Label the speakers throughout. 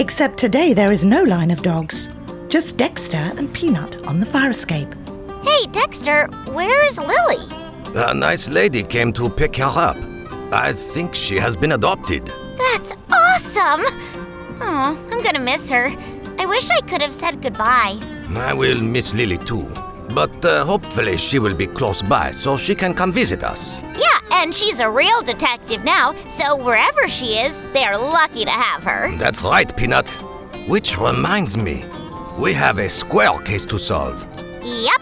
Speaker 1: Except today there is no line of dogs, just Dexter and Peanut on the fire escape.
Speaker 2: Hey, Dexter, where's Lily?
Speaker 3: A nice lady came to pick her up. I think she has been adopted.
Speaker 2: That's awesome! Oh, I'm gonna miss her. I wish I could have said goodbye.
Speaker 3: I will miss Lily too. But uh, hopefully she will be close by so she can come visit us.
Speaker 2: Yeah, and she's a real detective now, so wherever she is, they're lucky to have her.
Speaker 3: That's right, Peanut. Which reminds me, we have a squirrel case to solve.
Speaker 2: Yep.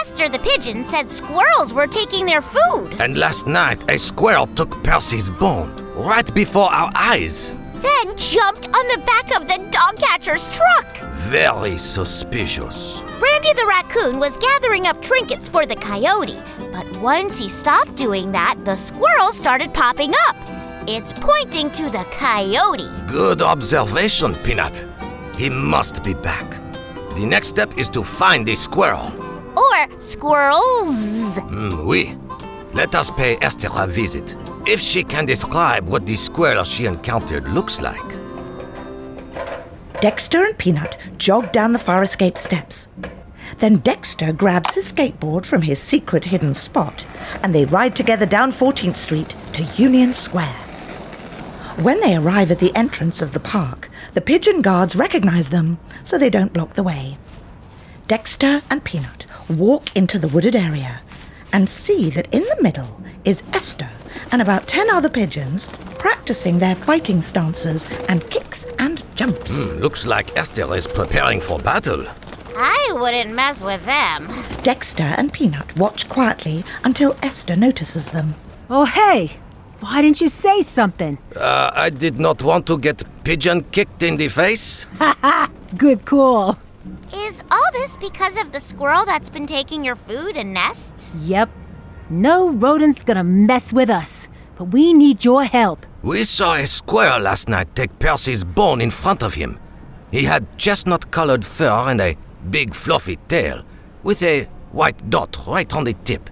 Speaker 2: Esther the pigeon said squirrels were taking their food.
Speaker 3: And last night, a squirrel took Percy's bone right before our eyes.
Speaker 2: Then jumped on the back of the dog catcher's truck.
Speaker 3: Very suspicious.
Speaker 2: Randy the raccoon was gathering up trinkets for the coyote, but once he stopped doing that, the squirrels started popping up. It's pointing to the coyote.
Speaker 3: Good observation, Peanut. He must be back. The next step is to find the squirrel.
Speaker 2: Or squirrels.
Speaker 3: Mm, oui. Let us pay Esther a visit. If she can describe what the squirrel she encountered looks like.
Speaker 1: Dexter and Peanut jog down the fire escape steps. Then Dexter grabs his skateboard from his secret hidden spot and they ride together down 14th Street to Union Square. When they arrive at the entrance of the park, the pigeon guards recognize them so they don't block the way. Dexter and Peanut walk into the wooded area and see that in the middle is Esther and about 10 other pigeons practicing their fighting stances and kicks and jumps.
Speaker 3: Hmm, looks like Esther is preparing for battle.
Speaker 2: I wouldn't mess with them.
Speaker 1: Dexter and Peanut watch quietly until Esther notices them.
Speaker 4: Oh, hey! Why didn't you say something?
Speaker 3: Uh, I did not want to get pigeon kicked in the face.
Speaker 4: Ha ha! Good call.
Speaker 2: Is all this because of the squirrel that's been taking your food and nests?
Speaker 4: Yep. No rodent's gonna mess with us, but we need your help.
Speaker 3: We saw a squirrel last night take Percy's bone in front of him. He had chestnut colored fur and a big fluffy tail, with a white dot right on the tip.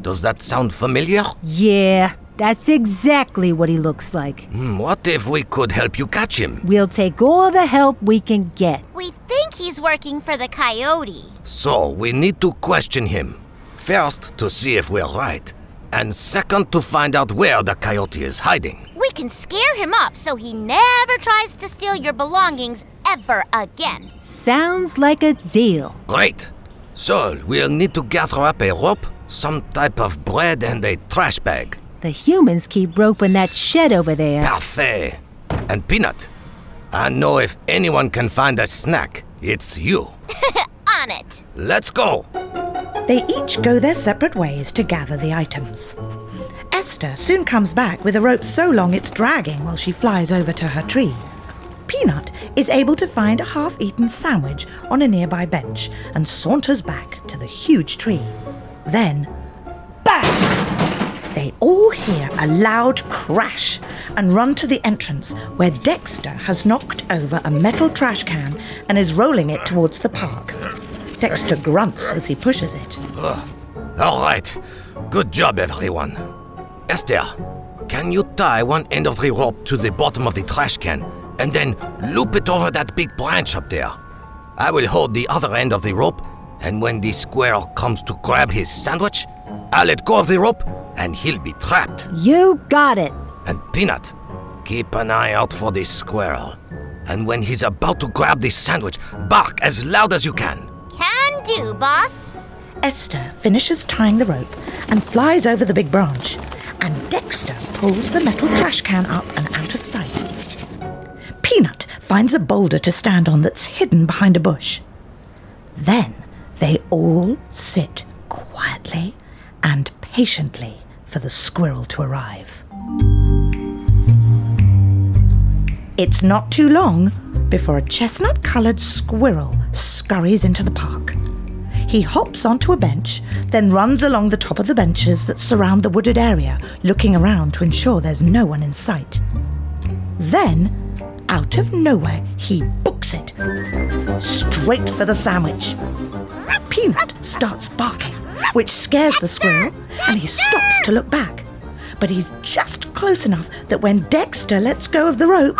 Speaker 3: Does that sound familiar?
Speaker 4: Yeah, that's exactly what he looks like.
Speaker 3: Hmm, what if we could help you catch him?
Speaker 4: We'll take all the help we can get.
Speaker 2: We think he's working for the coyote.
Speaker 3: So we need to question him. First, to see if we're right, and second, to find out where the coyote is hiding.
Speaker 2: We can scare him off so he never tries to steal your belongings ever again.
Speaker 4: Sounds like a deal.
Speaker 3: Great. So we'll need to gather up a rope, some type of bread, and a trash bag.
Speaker 4: The humans keep roping that shed over there.
Speaker 3: Parfait. And Peanut, I know if anyone can find a snack, it's you.
Speaker 2: On it.
Speaker 3: Let's go.
Speaker 1: They each go their separate ways to gather the items. Esther soon comes back with a rope so long it's dragging while she flies over to her tree. Peanut is able to find a half eaten sandwich on a nearby bench and saunters back to the huge tree. Then, bang! They all hear a loud crash and run to the entrance where Dexter has knocked over a metal trash can and is rolling it towards the park. Dexter grunts as he pushes it.
Speaker 3: All right. Good job, everyone. Esther, can you tie one end of the rope to the bottom of the trash can and then loop it over that big branch up there? I will hold the other end of the rope, and when the squirrel comes to grab his sandwich, I'll let go of the rope and he'll be trapped.
Speaker 4: You got it.
Speaker 3: And Peanut, keep an eye out for the squirrel. And when he's about to grab the sandwich, bark as loud as you can.
Speaker 2: Do, boss.
Speaker 1: Esther finishes tying the rope and flies over the big branch, and Dexter pulls the metal trash can up and out of sight. Peanut finds a boulder to stand on that's hidden behind a bush. Then they all sit quietly and patiently for the squirrel to arrive. It's not too long before a chestnut coloured squirrel scurries into the park. He hops onto a bench, then runs along the top of the benches that surround the wooded area, looking around to ensure there's no one in sight. Then, out of nowhere, he books it straight for the sandwich. Peanut starts barking, which scares the squirrel, and he stops to look back. But he's just close enough that when Dexter lets go of the rope,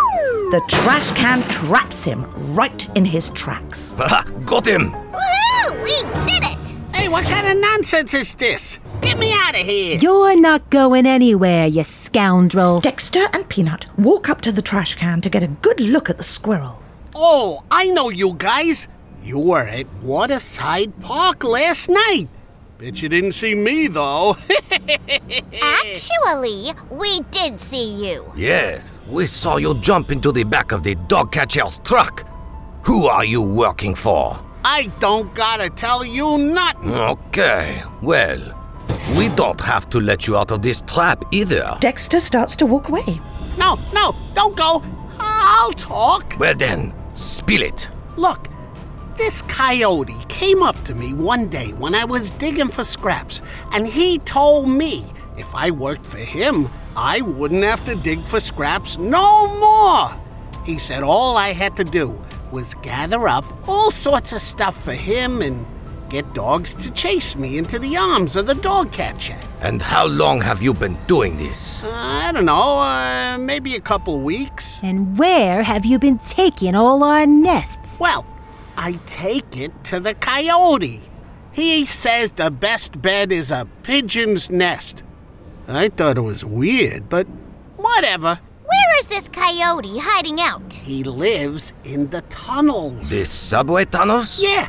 Speaker 1: the trash can traps him right in his tracks.
Speaker 3: Got him!
Speaker 2: Woohoo! We did it!
Speaker 5: Hey, what kind of nonsense is this? Get me out of here!
Speaker 4: You're not going anywhere, you scoundrel.
Speaker 1: Dexter and Peanut walk up to the trash can to get a good look at the squirrel.
Speaker 5: Oh, I know you guys. You were at Waterside Park last night. Bet you didn't see me, though.
Speaker 2: Actually, we did see you.
Speaker 3: Yes, we saw you jump into the back of the dog catcher's truck. Who are you working for?
Speaker 5: I don't gotta tell you nothing.
Speaker 3: Okay, well, we don't have to let you out of this trap either.
Speaker 1: Dexter starts to walk away.
Speaker 5: No, no, don't go. I'll talk.
Speaker 3: Well then, spill it.
Speaker 5: Look, this coyote came up to me one day when I was digging for scraps, and he told me if I worked for him, I wouldn't have to dig for scraps no more. He said all I had to do was gather up all sorts of stuff for him and get dogs to chase me into the arms of the dog catcher.
Speaker 3: And how long have you been doing this?
Speaker 5: I don't know, uh, maybe a couple weeks.
Speaker 4: And where have you been taking all our nests?
Speaker 5: Well, I take it to the coyote. He says the best bed is a pigeon's nest. I thought it was weird, but whatever.
Speaker 2: Where is this coyote hiding out?
Speaker 5: He lives in the tunnels.
Speaker 3: The subway tunnels?
Speaker 5: Yeah,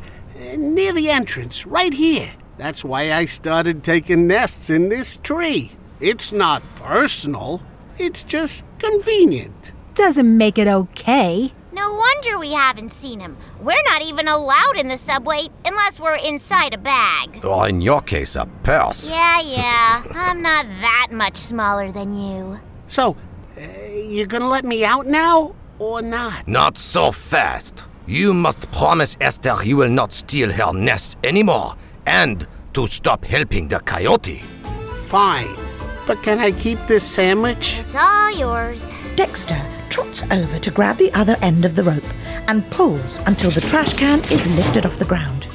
Speaker 5: near the entrance, right here. That's why I started taking nests in this tree. It's not personal, it's just convenient.
Speaker 4: Doesn't make it okay.
Speaker 2: No wonder we haven't seen him. We're not even allowed in the subway unless we're inside a bag.
Speaker 3: Or in your case, a purse.
Speaker 2: Yeah, yeah. I'm not that much smaller than you.
Speaker 5: So, Eh, you gonna let me out now or not?
Speaker 3: Not so fast. You must promise Esther you will not steal her nest anymore and to stop helping the coyote.
Speaker 5: Fine. But can I keep this sandwich?
Speaker 2: It's all yours.
Speaker 1: Dexter trots over to grab the other end of the rope and pulls until the trash can is lifted off the ground.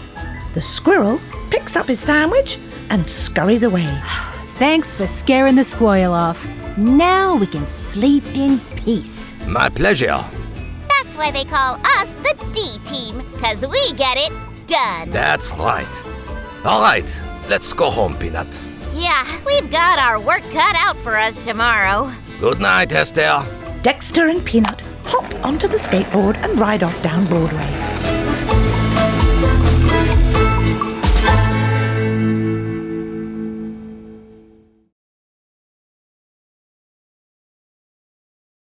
Speaker 1: The squirrel picks up his sandwich and scurries away.
Speaker 4: Thanks for scaring the squirrel off. Now we can sleep in peace.
Speaker 3: My pleasure.
Speaker 2: That's why they call us the D team, because we get it done.
Speaker 3: That's right. All right, let's go home, Peanut.
Speaker 2: Yeah, we've got our work cut out for us tomorrow.
Speaker 3: Good night, Esther.
Speaker 1: Dexter and Peanut hop onto the skateboard and ride off down Broadway.